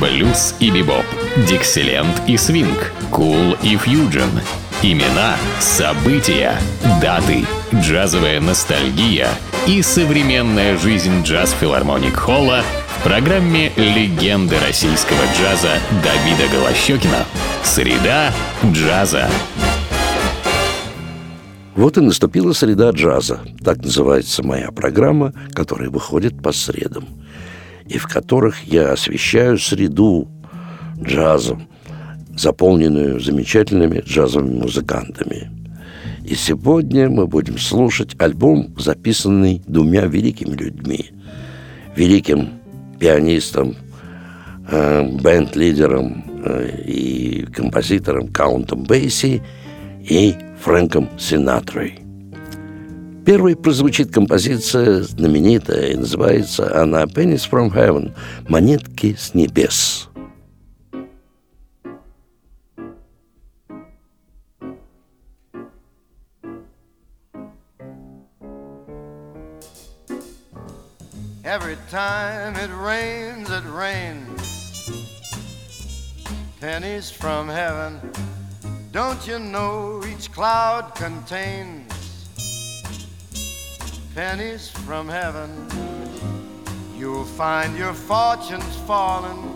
Блюз и бибоп, дикселент и свинг, кул и фьюджен. Имена, события, даты, джазовая ностальгия и современная жизнь джаз-филармоник Холла в программе «Легенды российского джаза» Давида Голощекина. Среда джаза. Вот и наступила среда джаза. Так называется моя программа, которая выходит по средам. И в которых я освещаю среду джазом, заполненную замечательными джазовыми музыкантами. И сегодня мы будем слушать альбом, записанный двумя великими людьми. Великим пианистом, э, бенд-лидером э, и композитором Каунтом Бейси и Фрэнком Синатрой. Первой прозвучит композиция знаменитая, и называется она «Pennies from Heaven» – «Монетки с небес». Every time it rains, it rains. Pennies from heaven. Don't you know each cloud contains pennies from heaven? You'll find your fortunes falling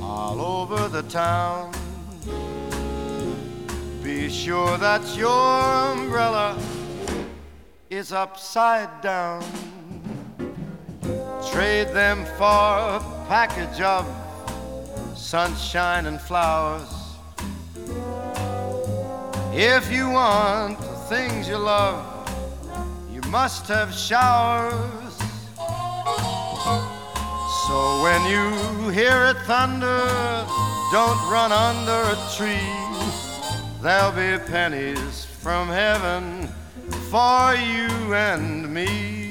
all over the town. Be sure that your umbrella is upside down. Trade them for a package of sunshine and flowers. If you want the things you love, must have showers. So when you hear it thunder, don't run under a tree. There'll be pennies from heaven for you and me.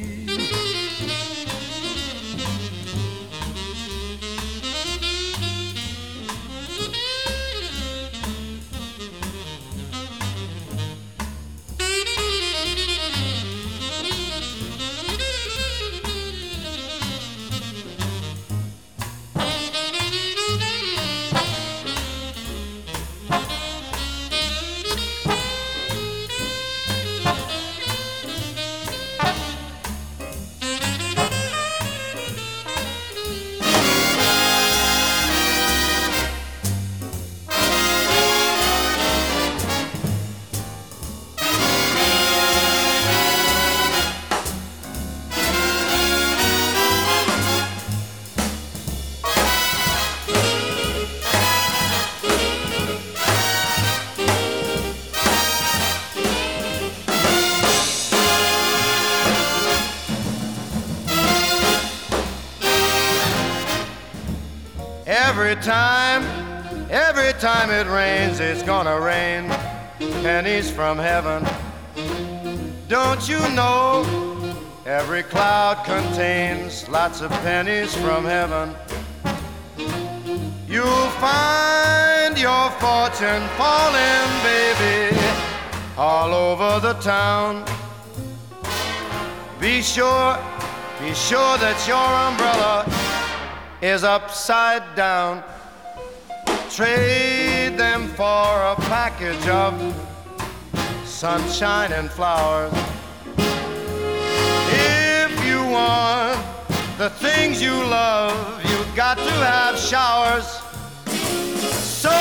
Every time, every time it rains, it's gonna rain pennies from heaven. Don't you know? Every cloud contains lots of pennies from heaven. You'll find your fortune falling, baby, all over the town. Be sure, be sure that your umbrella is upside down. Trade them for a package of sunshine and flowers. If you want the things you love, you've got to have showers. So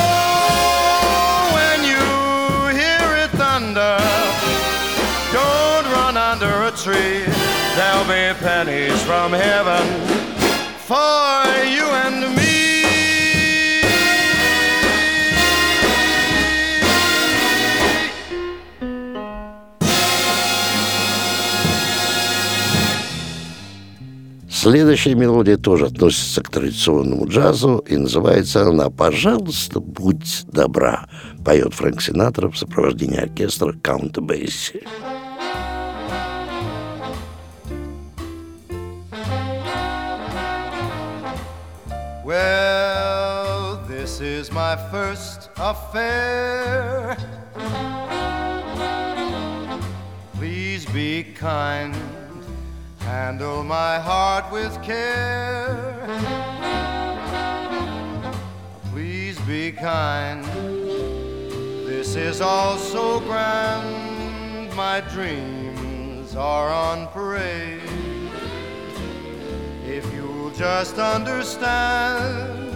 when you hear it thunder, don't run under a tree. There'll be pennies from heaven for you and me. Следующая мелодия тоже относится к традиционному джазу и называется она «Пожалуйста, будь добра», поет Фрэнк Синатра в сопровождении оркестра Каунта Бейси. My first affair. Please be kind, handle my heart with care. Please be kind. This is all so grand, my dreams are on parade. If you'll just understand,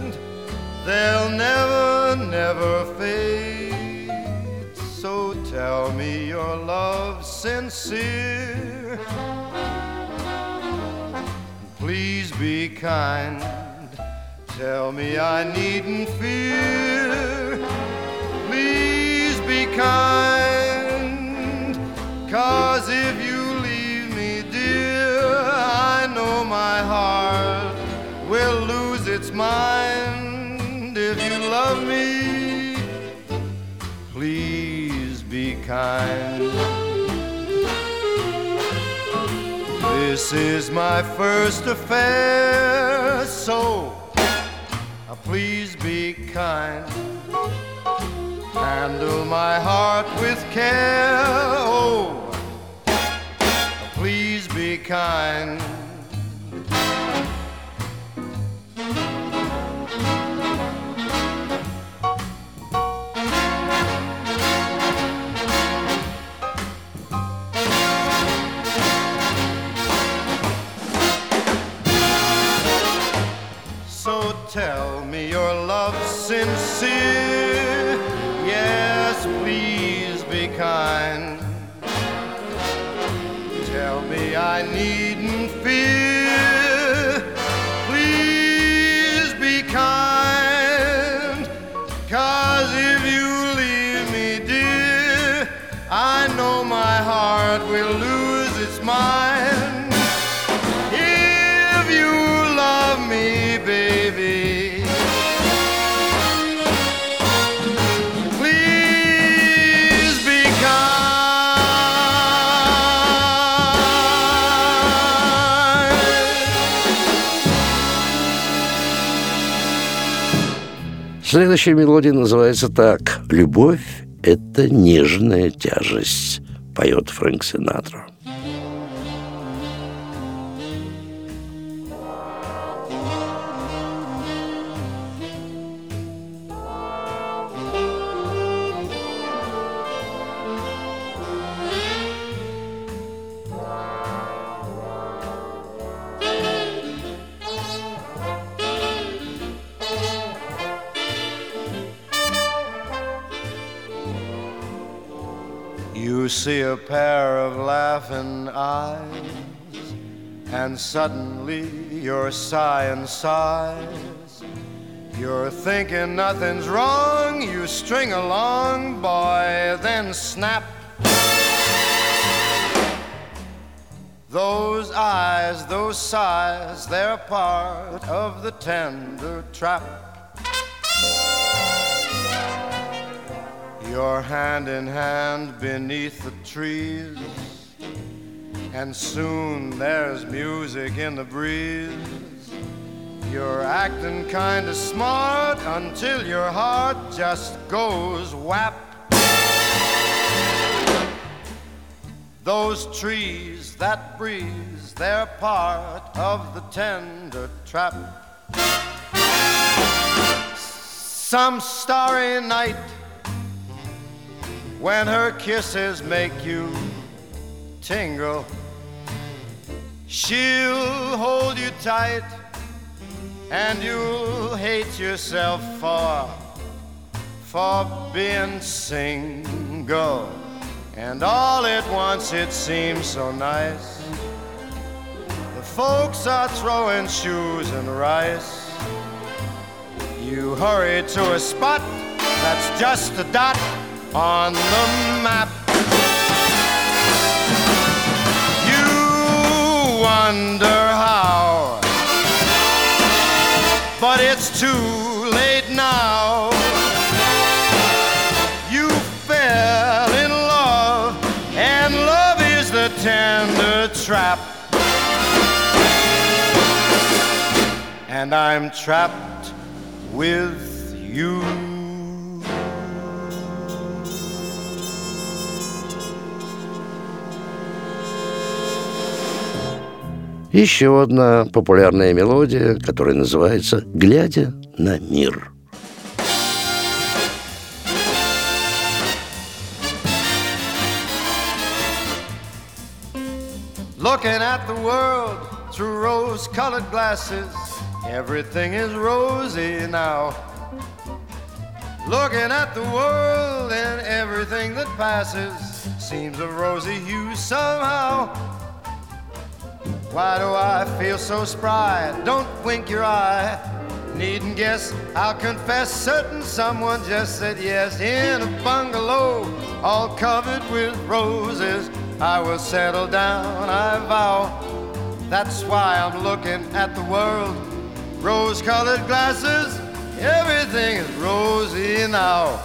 they'll never, never fade. So tell me your love's sincere. Please be kind. Tell me I needn't fear. Please be kind. Cause if kind. This is my first affair, so uh, please be kind. Handle my heart with care. Oh, uh, please be kind. Tell me your love's sincere. Yes, please be kind. Tell me I needn't Следующая мелодия называется так «Любовь – это нежная тяжесть», поет Фрэнк Синатра. You see a pair of laughing eyes, and suddenly you're sighing sighs. You're thinking nothing's wrong, you string along, boy, then snap. Those eyes, those sighs, they're part of the tender trap. You're hand in hand beneath the trees, and soon there's music in the breeze. You're acting kinda smart until your heart just goes whap. Those trees, that breeze, they're part of the tender trap. Some starry night when her kisses make you tingle. She'll hold you tight and you'll hate yourself for for being single. And all at once it seems so nice. The folks are throwing shoes and rice. You hurry to a spot that's just a dot on the map. You wonder how, but it's too late now. You fell in love, and love is the tender trap. And I'm trapped with you. Еще одна популярная мелодия, которая называется «Глядя на мир». Looking at the world through rose-colored glasses, everything is rosy now. Looking at the world and everything that passes seems a rosy hue somehow. Why do I feel so spry? Don't wink your eye. Needn't guess, I'll confess, certain someone just said yes. In a bungalow, all covered with roses, I will settle down, I vow. That's why I'm looking at the world. Rose colored glasses, everything is rosy now.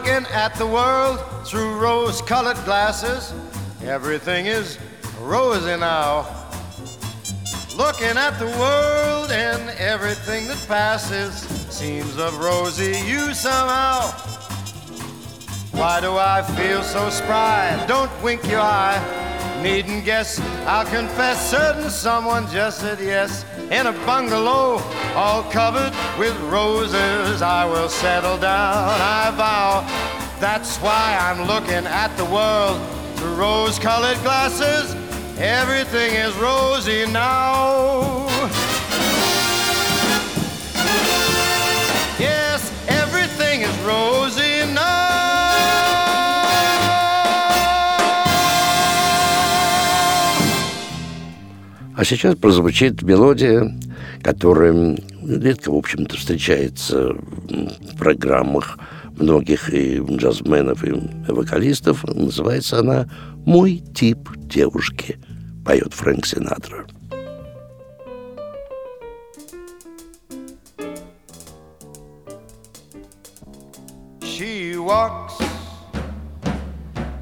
Looking at the world through rose colored glasses. Everything is rosy now. Looking at the world and everything that passes seems of rosy hue somehow. Why do I feel so spry? Don't wink your eye. Needn't guess, I'll confess, certain someone just said yes in a bungalow all covered with roses. I will settle down, I vow. That's why I'm looking at the world through rose colored glasses. Everything is rosy now. Yes, everything is rosy now. А сейчас прозвучит мелодия, которая редко, в общем-то, встречается в программах многих и джазменов, и вокалистов. Называется она «Мой тип девушки», поет Фрэнк Синатра. She walks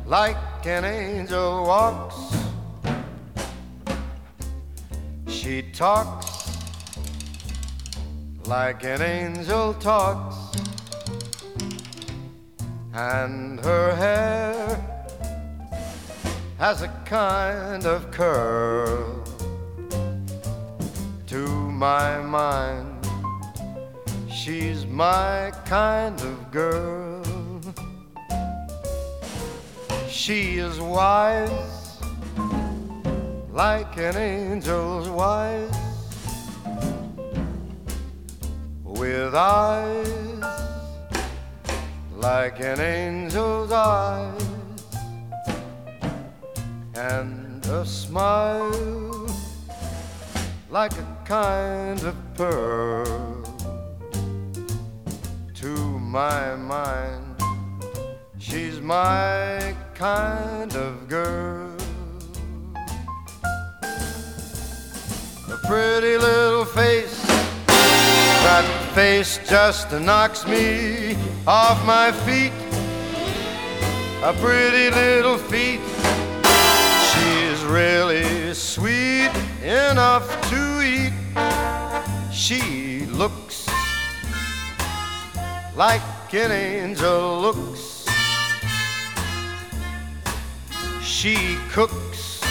like an angel walks She talks like an angel talks, and her hair has a kind of curl. To my mind, she's my kind of girl. She is wise like an angel's wife with eyes like an angel's eyes and a smile like a kind of pearl to my mind she's my kind of girl a pretty little face. That face just knocks me off my feet. A pretty little feet. She's really sweet enough to eat. She looks like an angel looks. She cooks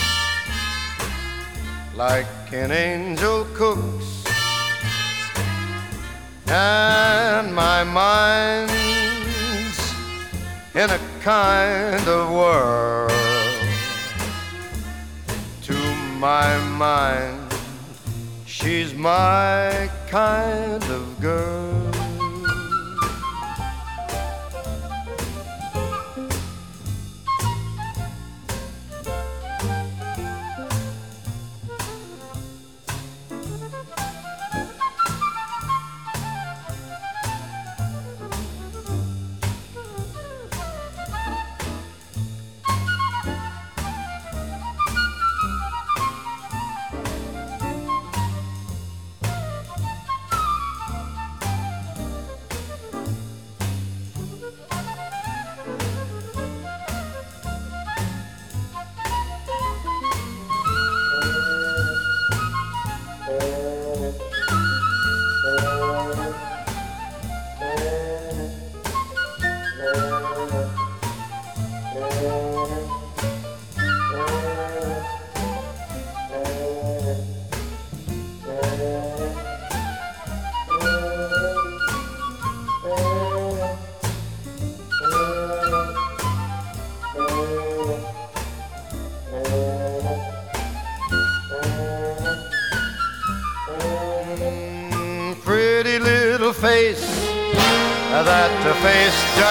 like an angel cooks, and my mind's in a kind of whirl. To my mind, she's my kind of girl.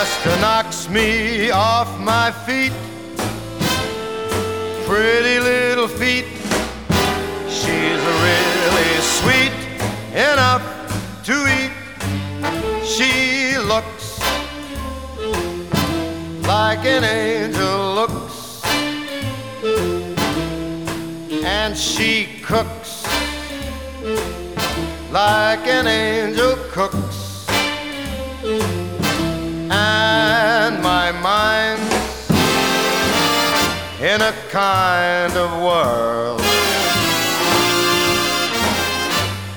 Just knocks me off my feet. Pretty little feet, she's really sweet enough to eat. She looks like an angel looks, and she cooks like an angel my mind's in a kind of world.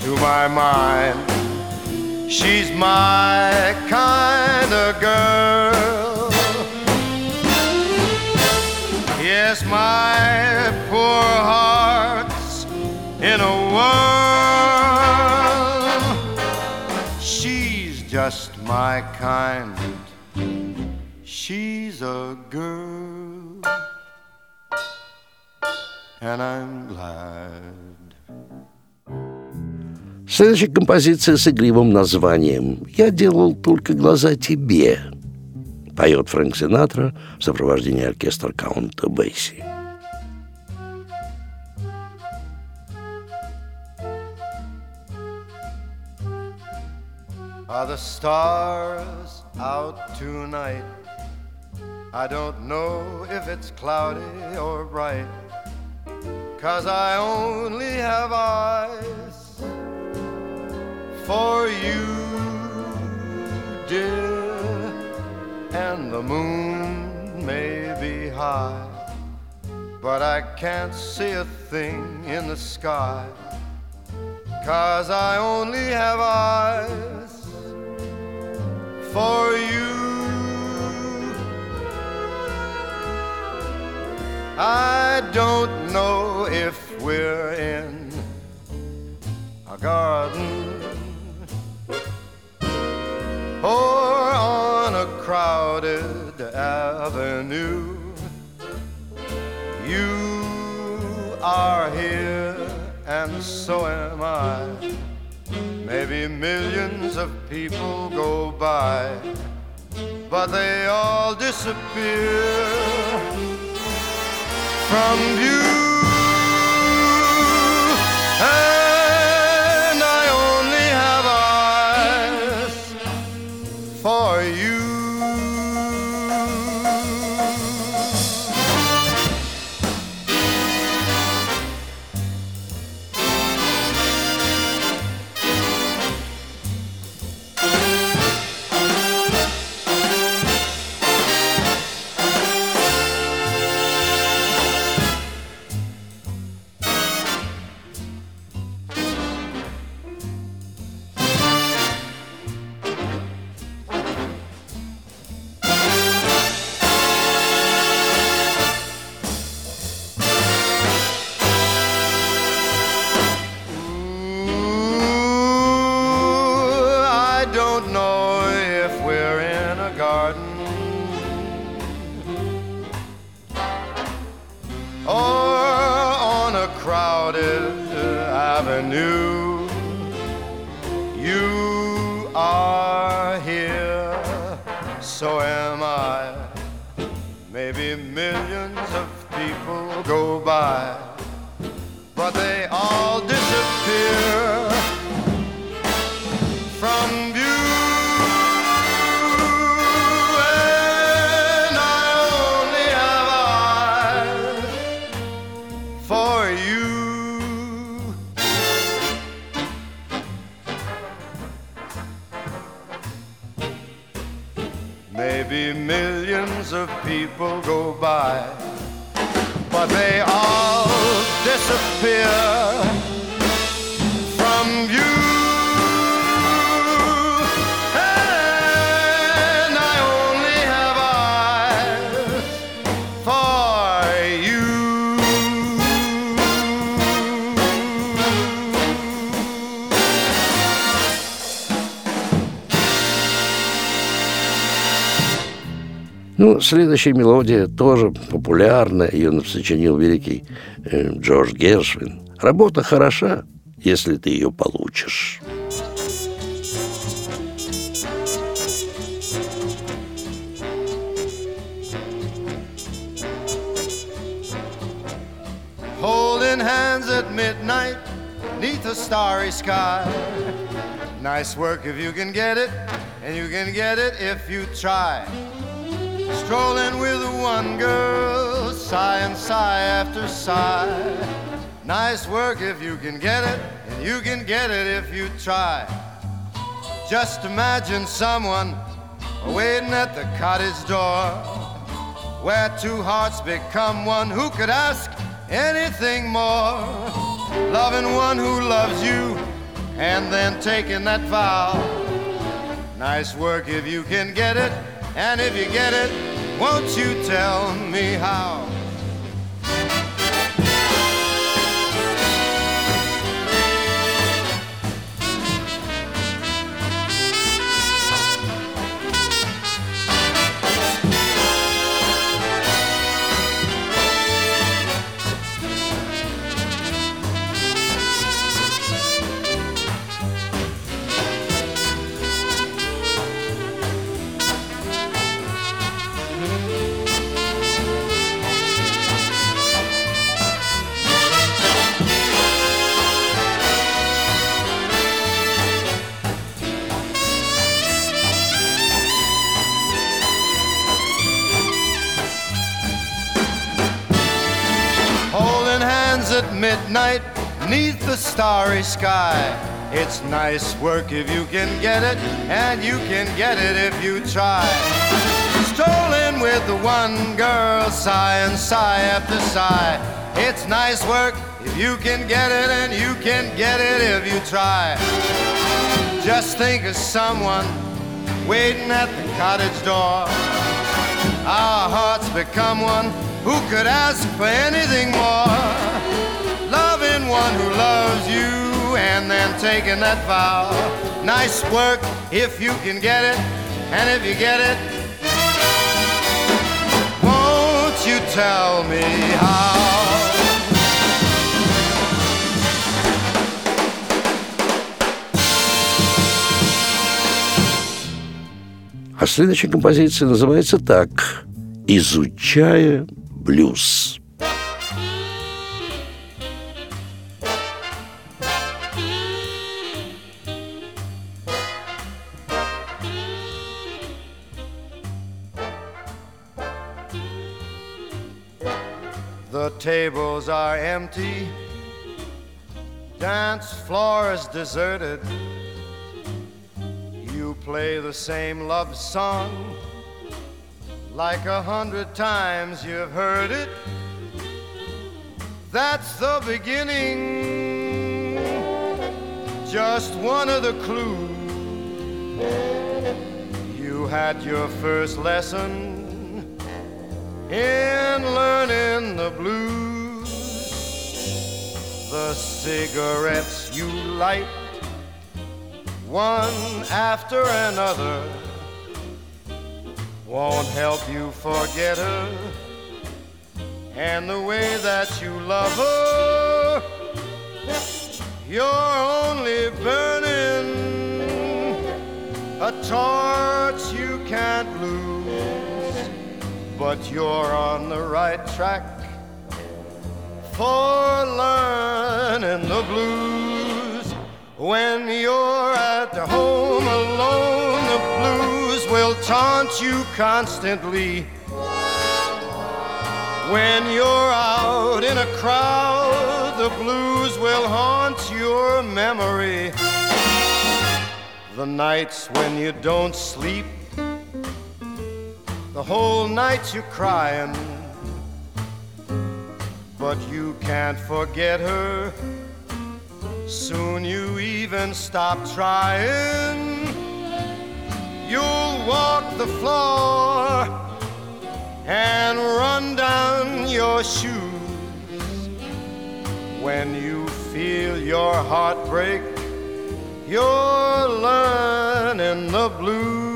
To my mind, she's my kind of girl. Yes, my poor heart's in a world. She's just my kind. She's a girl. And I'm glad. Следующая композиция с игривым названием «Я делал только глаза тебе» поет Фрэнк Синатра в сопровождении оркестра Каунта Бейси. Are the stars out tonight? I don't know if it's cloudy or bright. Cause I only have eyes for you, dear. And the moon may be high, but I can't see a thing in the sky. Cause I only have eyes for you. I don't know if we're in a garden or on a crowded avenue. You are here, and so am I. Maybe millions of people go by, but they all disappear from view. And Следующая мелодия тоже популярная, Ее сочинил великий э, Джордж Гершвин. Работа хороша, если ты ее получишь. Holding hands at midnight neath a starry sky. Nice work if you can get it, and you can get it if you try. Strolling with one girl, sigh and sigh after sigh. Nice work if you can get it, and you can get it if you try. Just imagine someone waiting at the cottage door where two hearts become one. Who could ask anything more? Loving one who loves you and then taking that vow. Nice work if you can get it, and if you get it, won't you tell me how? At neath the starry sky. It's nice work if you can get it, and you can get it if you try. Strolling with the one girl, sigh and sigh after sigh. It's nice work if you can get it, and you can get it if you try. Just think of someone waiting at the cottage door. Our hearts become one. Who could ask for anything more? Loving one who loves you and then taking that vow. Nice work if you can get it, and if you get it, won't you tell me how? А следующая композиция называется так «Изучая блюз». Tables are empty, dance floor is deserted. You play the same love song like a hundred times you've heard it. That's the beginning, just one of the clues. You had your first lesson in learning the blues. The cigarettes you light, one after another, won't help you forget her. And the way that you love her, you're only burning a torch you can't lose but you're on the right track for learning the blues. When you're at home alone, the blues will taunt you constantly. When you're out in a crowd, the blues will haunt your memory. The nights when you don't sleep the whole night you're crying, but you can't forget her. Soon you even stop trying. You'll walk the floor and run down your shoes when you feel your heart break. You're learning the blues.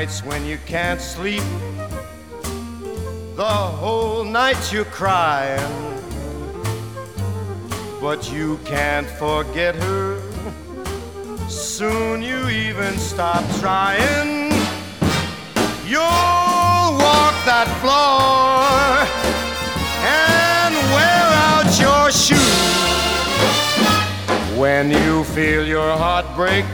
Nights when you can't sleep, the whole night you're crying. But you can't forget her. Soon you even stop trying. You'll walk that floor and wear out your shoes when you feel your heart break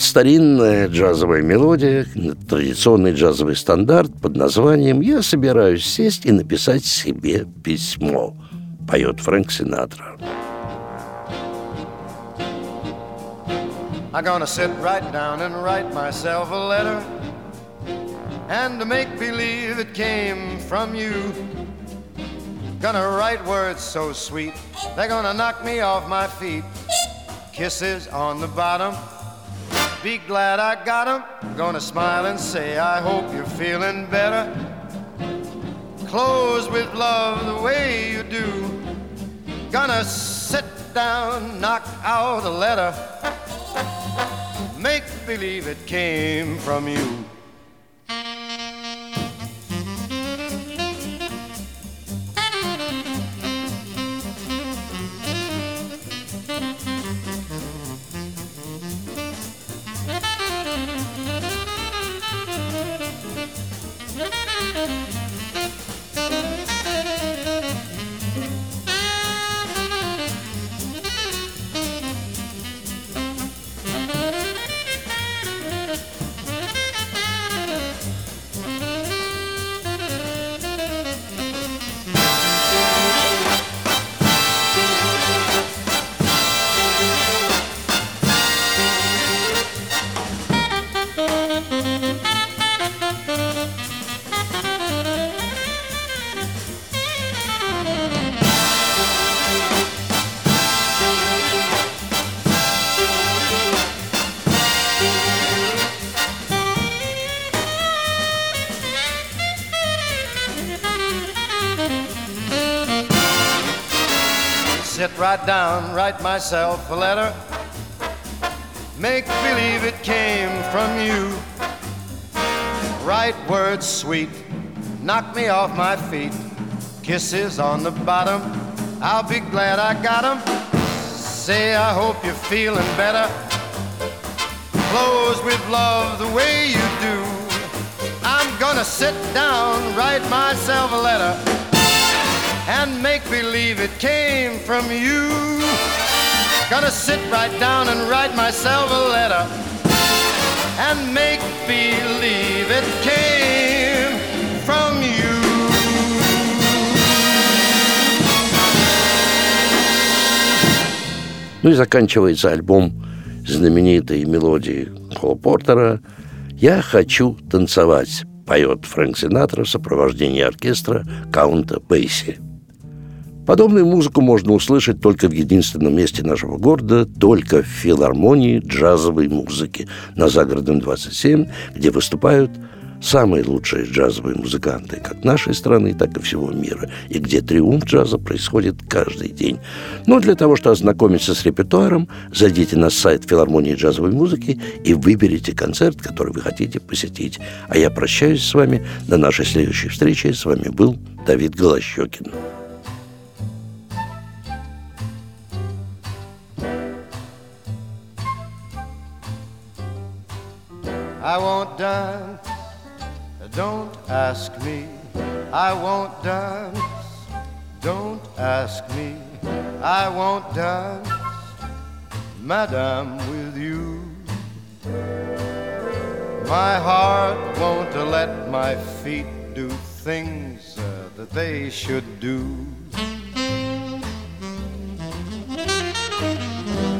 Вот старинная джазовая мелодия, традиционный джазовый стандарт под названием «Я собираюсь сесть и написать себе письмо», поет Фрэнк Синатра. I'm gonna sit right down and write myself a letter And to make believe it came from you Gonna write words so sweet They're gonna knock me off my feet Kisses on the bottom Be glad I got 'em. Gonna smile and say, I hope you're feeling better. Close with love the way you do. Gonna sit down, knock out a letter. Make believe it came from you. Sit down, write myself a letter. Make believe it came from you. Write words sweet, knock me off my feet. Kisses on the bottom, I'll be glad I got 'em. Say, I hope you're feeling better. Close with love the way you do. I'm gonna sit down, write myself a letter and make believe it came from you. Gonna sit right down and write myself a letter and make believe it came from you. Ну и заканчивается альбом знаменитой мелодии Холла Портера «Я хочу танцевать», поет Фрэнк Синатра в сопровождении оркестра Каунта Бейси. Подобную музыку можно услышать только в единственном месте нашего города, только в филармонии джазовой музыки на Загородном 27, где выступают самые лучшие джазовые музыканты как нашей страны, так и всего мира, и где триумф джаза происходит каждый день. Но для того, чтобы ознакомиться с репертуаром, зайдите на сайт филармонии джазовой музыки и выберите концерт, который вы хотите посетить. А я прощаюсь с вами до нашей следующей встречи. С вами был Давид Голощекин. I won't dance, don't ask me. I won't dance, don't ask me. I won't dance, Madame, with you. My heart won't let my feet do things uh, that they should do.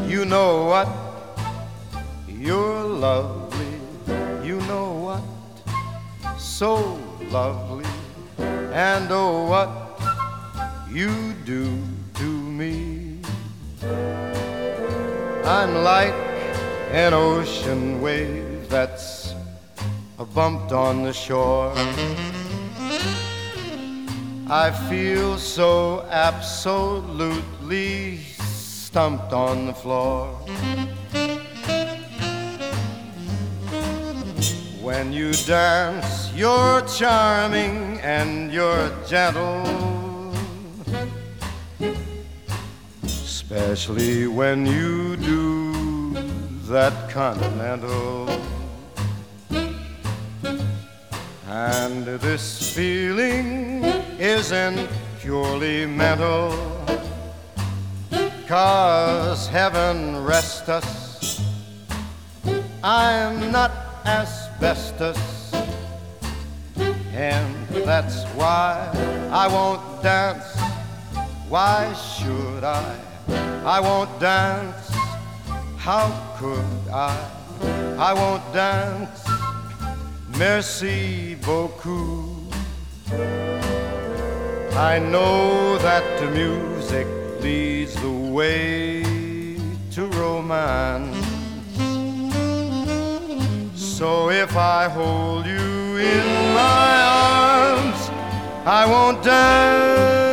You know what? you're lovely. So lovely. And oh, what you do to me. I'm like an ocean wave that's bumped on the shore. I feel so absolutely stumped on the floor. When you dance, you're charming and you're gentle. Especially when you do that continental. And this feeling isn't purely mental. Cause heaven rest us, I'm not asbestos. And that's why I won't dance. Why should I? I won't dance. How could I? I won't dance Merci beaucoup. I know that the music leads the way to romance. So if I hold you in my arms, I won't dance.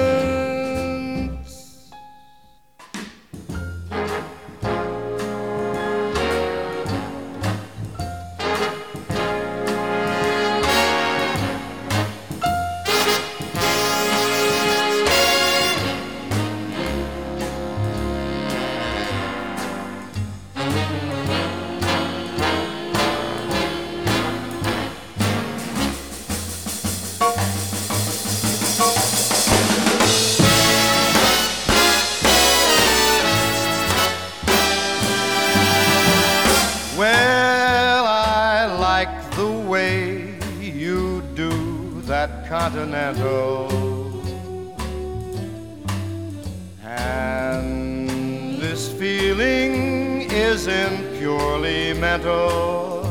This feeling isn't purely mental.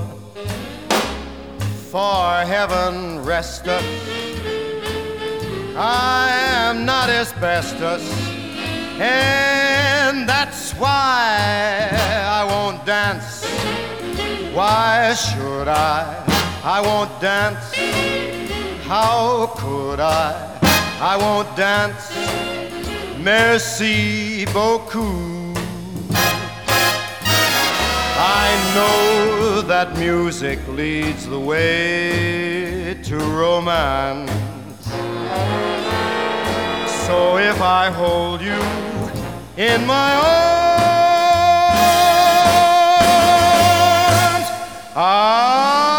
For heaven rest us, I am not asbestos, and that's why I won't dance. Why should I? I won't dance how could I? I won't dance. Merci beaucoup. I know that music leads the way to romance. So if I hold you in my arms, I